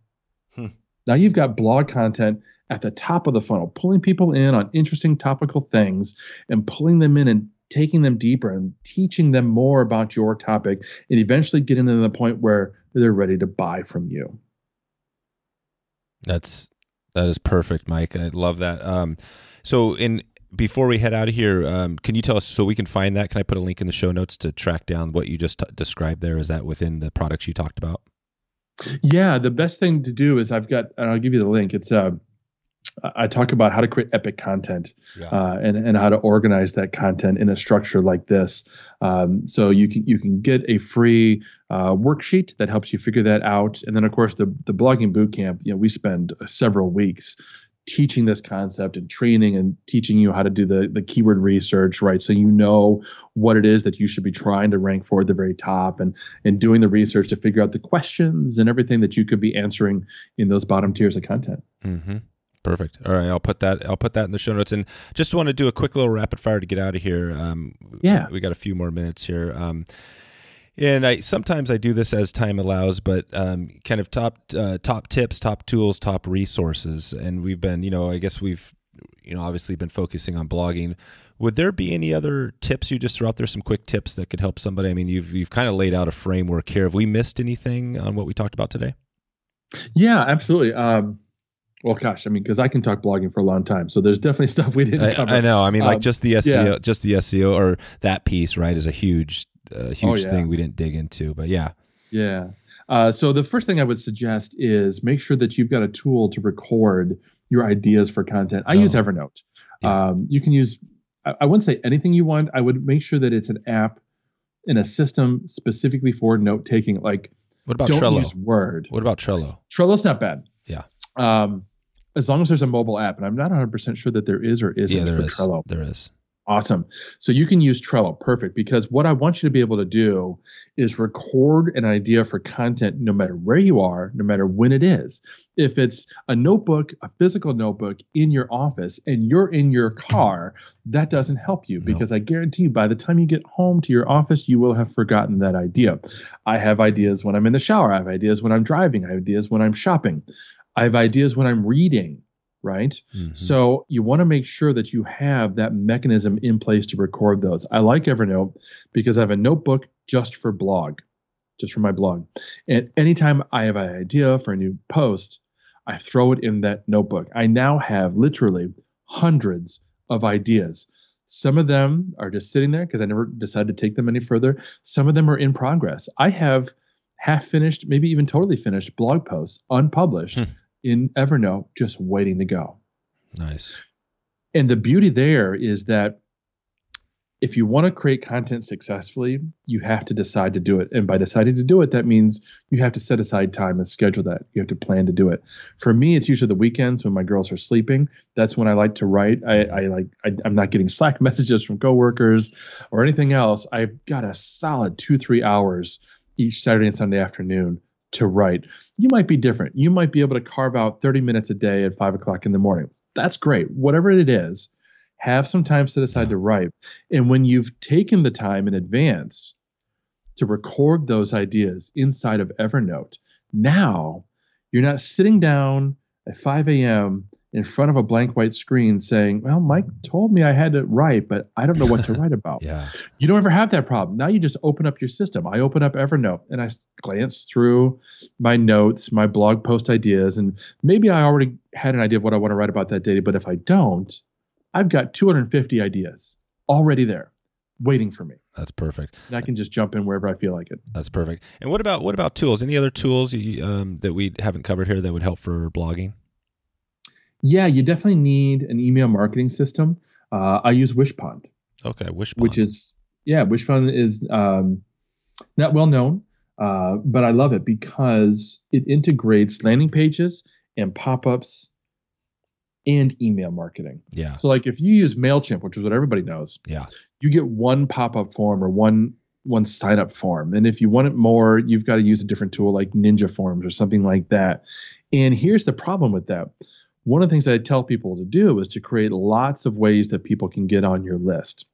[SPEAKER 2] Hmm. Now you've got blog content at the top of the funnel, pulling people in on interesting topical things and pulling them in and taking them deeper and teaching them more about your topic and eventually getting to the point where they're ready to buy from you.
[SPEAKER 1] That's that is perfect, Mike. I love that. Um, so in before we head out of here, um, can you tell us so we can find that? Can I put a link in the show notes to track down what you just t- described there? Is that within the products you talked about?
[SPEAKER 2] Yeah, the best thing to do is I've got, and I'll give you the link. It's uh, I talk about how to create epic content
[SPEAKER 1] Yeah.
[SPEAKER 2] uh, and and how to organize that content in a structure like this. Um, so you can you can get a free uh, worksheet that helps you figure that out, and then of course the the blogging bootcamp. You know, we spend several weeks teaching this concept and training and teaching you how to do the the keyword research right so you know what it is that you should be trying to rank for at the very top and and doing the research to figure out the questions and everything that you could be answering in those bottom tiers of content
[SPEAKER 1] Mm-hmm. Perfect. All right, I'll put that. I'll put that in the show notes. And just want to do a quick little rapid fire to get out of here. Um,
[SPEAKER 2] Yeah.
[SPEAKER 1] we got a few more minutes here. Um, and I sometimes I do this as time allows, but um, kind of top uh, top tips, top tools, top resources. And we've been, you know, I guess we've, you know, obviously been focusing on blogging. Would there be any other tips you just throw out there? Some quick tips that could help somebody. I mean, you've you've kind of laid out a framework here. Have we missed anything on what we talked about today?
[SPEAKER 2] Yeah, absolutely. Um, well, gosh, I mean, because I can talk blogging for a long time, so there's definitely <laughs> stuff we didn't cover.
[SPEAKER 1] I, I know. I mean, like
[SPEAKER 2] Um,
[SPEAKER 1] just the SEO,
[SPEAKER 2] yeah.
[SPEAKER 1] just the SEO or that piece, right, is a huge, uh, huge
[SPEAKER 2] yeah.
[SPEAKER 1] thing we didn't dig into. But yeah,
[SPEAKER 2] Yeah. Uh, so the first thing I would suggest is make sure that you've got a tool to record your ideas for content. I use
[SPEAKER 1] Oh.
[SPEAKER 2] Evernote.
[SPEAKER 1] Yeah.
[SPEAKER 2] Um, you can use. I, I wouldn't say anything you want. I would make sure that it's an app in a system specifically for note taking. Like,
[SPEAKER 1] what about
[SPEAKER 2] don't
[SPEAKER 1] Trello?
[SPEAKER 2] use Word.
[SPEAKER 1] What about Trello?
[SPEAKER 2] Trello's not bad.
[SPEAKER 1] Yeah.
[SPEAKER 2] Um, as long as there's a mobile app, and I'm not 100 percent sure that there is or isn't
[SPEAKER 1] yeah, there
[SPEAKER 2] for
[SPEAKER 1] is.
[SPEAKER 2] Trello.
[SPEAKER 1] There is.
[SPEAKER 2] Awesome. So you can use Trello. Perfect. Because what I want you to be able to do is record an idea for content no matter where you are, no matter when it is. If it's a notebook, a physical notebook in your office, and you're in your car, that doesn't help you
[SPEAKER 1] No.
[SPEAKER 2] because I guarantee you by the time you get home to your office, you will have forgotten that idea. I have ideas when I'm in the shower. I have ideas when I'm driving. I have ideas when I'm shopping. I have ideas when I'm reading, right?
[SPEAKER 1] Mhm.
[SPEAKER 2] So you want to make sure that you have that mechanism in place to record those. I like Evernote because I have a notebook just for blog, just for my blog. And anytime I have an idea for a new post, I throw it in that notebook. I now have literally hundreds of ideas. Some of them are just sitting there because I never decided to take them any further. Some of them are in progress. I have half finished, maybe even totally finished blog posts unpublished
[SPEAKER 1] Hmm.
[SPEAKER 2] In Evernote just waiting to go.
[SPEAKER 1] nice.
[SPEAKER 2] And the beauty there is that if you want to create content successfully, you have to decide to do it. And by deciding to do it, that means you have to set aside time and schedule that. You have to plan to do it. For me, it's usually the weekends when my girls are sleeping. That's when I like to write. I, I like I, I'm not getting Slack <laughs> messages from coworkers or anything else. I've got a solid two three hours each Saturday and Sunday afternoon to write. You might be different. You might be able to carve out 30 minutes a day at five o'clock in the morning. That's great. Whatever it is, have some time set aside to write. And when you've taken the time in advance to record those ideas inside of Evernote, now you're not sitting down at 5 a.m. in front of a blank white screen saying, Well, Mike told me I had to write, but I don't know what to write about. <laughs>
[SPEAKER 1] Yeah.
[SPEAKER 2] You don't ever have that problem. Now you just open up your system. I open up Evernote and I glance through my notes, my blog post ideas, and maybe I already had an idea of what I want to write about that day. But if I don't, I've got 250 ideas already there waiting for me.
[SPEAKER 1] That's perfect.
[SPEAKER 2] And I can just jump in wherever I feel like it.
[SPEAKER 1] That's perfect. And what about what about tools? Any other tools you, um, that we haven't covered here that would help for blogging?
[SPEAKER 2] Yeah, you definitely need an email marketing system. Uh, I use Wishpond.
[SPEAKER 1] Okay, Wishpond.
[SPEAKER 2] which is yeah, Wishpond is um, not well known, uh, but I love it because it integrates landing pages and pop-ups and email marketing.
[SPEAKER 1] yeah,
[SPEAKER 2] So like if you use Mailchimp, which is what everybody knows,
[SPEAKER 1] yeah,
[SPEAKER 2] you get one pop-up form or one one sign-up form, and if you want it more, you've got to use a different tool like Ninja Forms or something like that. And here's the problem with that. One of the things that I tell people to do is to create lots of ways that people can get on your list.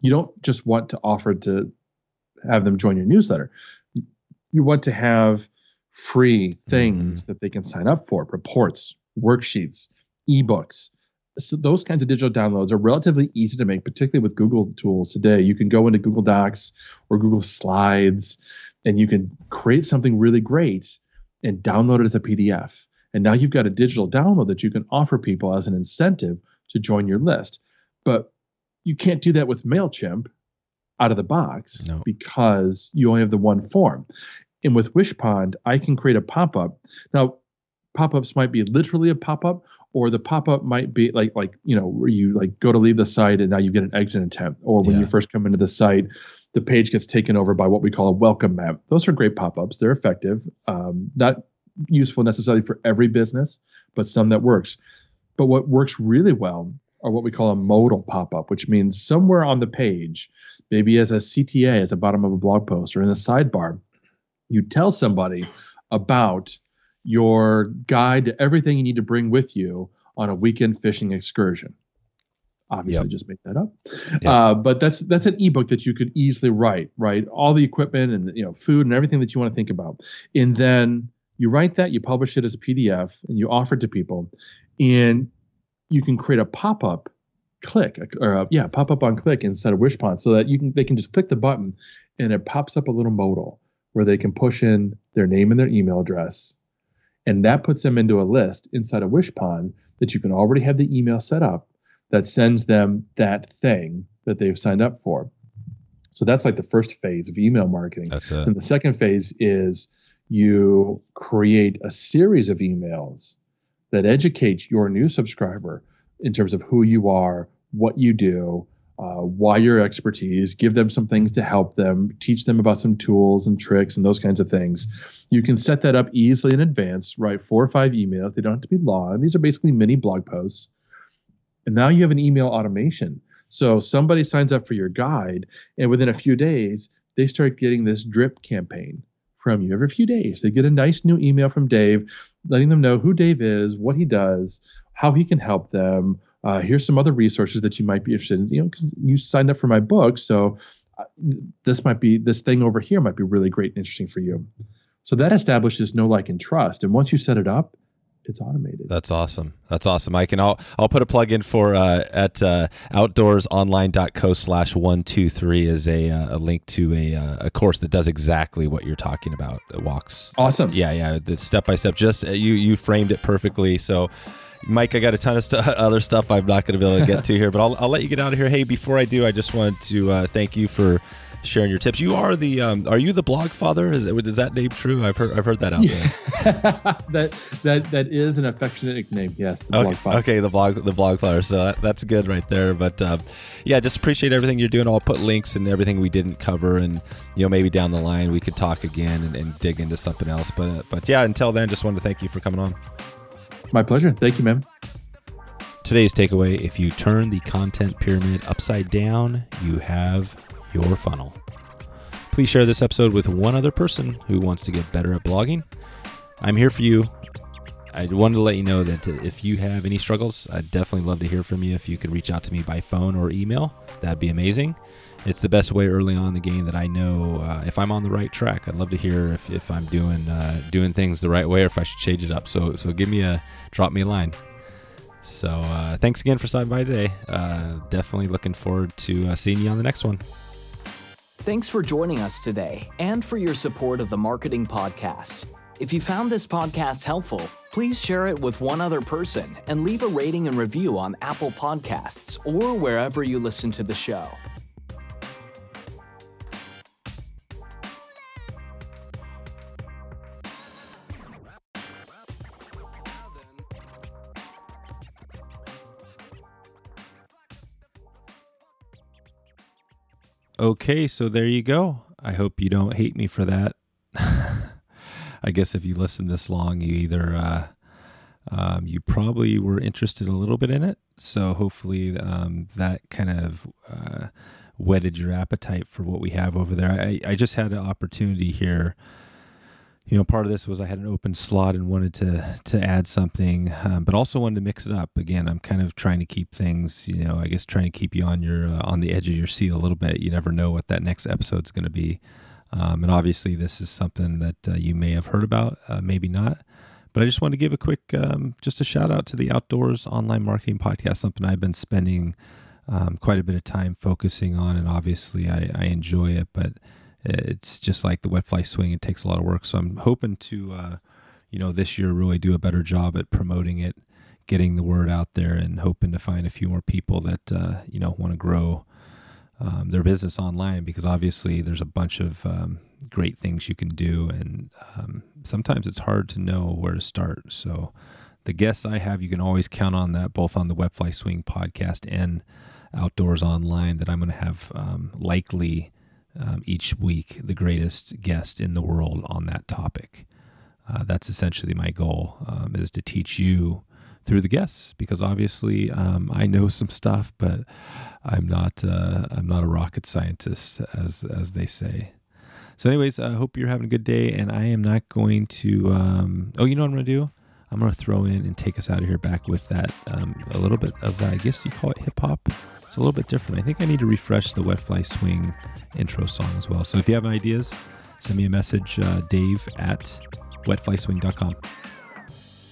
[SPEAKER 2] You don't just want to offer to have them join your newsletter. You, you want to have free mm-hmm. things that they can sign up for, reports, worksheets, ebooks. So those kinds of digital downloads are relatively easy to make, particularly with Google tools today. You can go into Google Docs or Google Slides and you can create something really great and download it as a PDF. And now you've got a digital download that you can offer people as an incentive to join your list. But you can't do that with MailChimp out of the box
[SPEAKER 1] No.
[SPEAKER 2] because you only have the one form. And with Wishpond, I can create a pop up. Now, pop-ups might be literally a pop-up or the pop-up might be like like you know where you like go to leave the site and now you get an exit attempt or when
[SPEAKER 1] Yeah.
[SPEAKER 2] you first come into the site the page gets taken over by what we call a welcome map those are great pop-ups they're effective um, not useful necessarily for every business but some that works but what works really well are what we call a modal pop-up which means somewhere on the page maybe as a cta as the bottom of a blog post or in the sidebar you tell somebody about your guide to everything you need to bring with you on a weekend fishing excursion. Obviously,
[SPEAKER 1] Yep.
[SPEAKER 2] just make that up.
[SPEAKER 1] Yep.
[SPEAKER 2] Uh, but that's that's an ebook that you could easily write. Right, all the equipment and you know food and everything that you want to think about, and then you write that, you publish it as a PDF, and you offer it to people, and you can create a pop up click or a, yeah pop up on click inside of Wishpond so that you can they can just click the button and it pops up a little modal where they can push in their name and their email address and that puts them into a list inside of Wishpond that you can already have the email set up that sends them that thing that they've signed up for. So that's like the first phase of email marketing.
[SPEAKER 1] That's it.
[SPEAKER 2] And the second phase is you create a series of emails that educate your new subscriber in terms of who you are, what you do, uh, why your expertise, give them some things to help them, teach them about some tools and tricks and those kinds of things. You can set that up easily in advance, write four or five emails. They don't have to be long. These are basically mini blog posts. And now you have an email automation. So somebody signs up for your guide, and within a few days, they start getting this drip campaign from you. Every few days, they get a nice new email from Dave, letting them know who Dave is, what he does, how he can help them. Uh, here's some other resources that you might be interested in. You know, because you signed up for my book, so uh, this might be this thing over here might be really great and interesting for you. So that establishes know, like, and trust. And once you set it up, it's automated.
[SPEAKER 1] That's awesome. That's awesome, Mike. And I'll I'll put a plug in for uh, at uh, outdoorsonline.co slash one two three is a uh, a link to a uh, a course that does exactly what you're talking about. It walks.
[SPEAKER 2] Awesome.
[SPEAKER 1] Yeah, yeah. The step by step. Just uh, you you framed it perfectly. So. Mike, I got a ton of stu- <laughs> other stuff I'm not going to be able to get to here, but I'll, I'll let you get out of here. Hey, before I do, I just wanted to uh, thank you for sharing your tips. You are the um, are you the blog father? Is, it, is that name true? I've heard I've heard that out there. <laughs>
[SPEAKER 2] that that that is an affectionate nickname. Yes, the
[SPEAKER 1] Okay,
[SPEAKER 2] blog file.
[SPEAKER 1] okay, the blog, the blog flower. So that, that's good right there. But um, yeah, just appreciate everything you're doing. I'll put links and everything we didn't cover, and you know maybe down the line we could talk again and, and dig into something else. But uh, but yeah, until then, just wanted to thank you for coming on.
[SPEAKER 2] My pleasure. Thank you, man.
[SPEAKER 1] Today's takeaway: If you turn the content pyramid upside down, you have your funnel. Please share this episode with one other person who wants to get better at blogging. I'm here for you. I wanted to let you know that if you have any struggles, I'd definitely love to hear from you. If you could reach out to me by phone or email, that'd be amazing. It's the best way early on in the game that I know uh, if I'm on the right track. I'd love to hear if, if I'm doing uh, doing things the right way or if I should change it up. So so give me a drop me a line. So uh, thanks again for stopping by today. Uh, definitely looking forward to uh, seeing you on the next one.
[SPEAKER 3] Thanks for joining us today and for your support of the Marketing Podcast. If you found this podcast helpful, please share it with one other person and leave a rating and review on Apple Podcasts or wherever you listen to the show.
[SPEAKER 1] Okay, so there you go. I hope you don't hate me for that. <laughs> I guess if you listen this long, you either uh, um, you probably were interested a little bit in it. So hopefully um, that kind of uh, whetted your appetite for what we have over there. I, I just had an opportunity here. You know, part of this was I had an open slot and wanted to to add something, um, but also wanted to mix it up. Again, I'm kind of trying to keep things, you know, I guess trying to keep you on your uh, on the edge of your seat a little bit. You never know what that next episode's going to be, um, and obviously this is something that uh, you may have heard about, uh, maybe not. But I just want to give a quick, um, just a shout out to the Outdoors Online Marketing Podcast, something I've been spending um, quite a bit of time focusing on, and obviously I, I enjoy it, but it's just like the wet fly swing; it takes a lot of work. So I'm hoping to, uh, you know, this year really do a better job at promoting it, getting the word out there, and hoping to find a few more people that uh, you know want to grow um, their business online because obviously there's a bunch of um, great things you can do, and um, sometimes it's hard to know where to start. So, the guests I have, you can always count on that, both on the Wet Fly Swing podcast and Outdoors Online, that I'm going to have um, likely um, each week the greatest guest in the world on that topic. Uh, that's essentially my goal um, is to teach you through the guests because obviously um, I know some stuff, but I'm not uh, I'm not a rocket scientist as as they say. So, anyways, I hope you're having a good day, and I am not going to. Um, oh, you know what I'm going to do? I'm going to throw in and take us out of here back with that um, a little bit of that. I guess you call it hip hop. It's a little bit different. I think I need to refresh the Wet Fly Swing intro song as well. So if you have ideas, send me a message, uh, Dave at wetflyswing.com.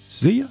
[SPEAKER 1] See ya.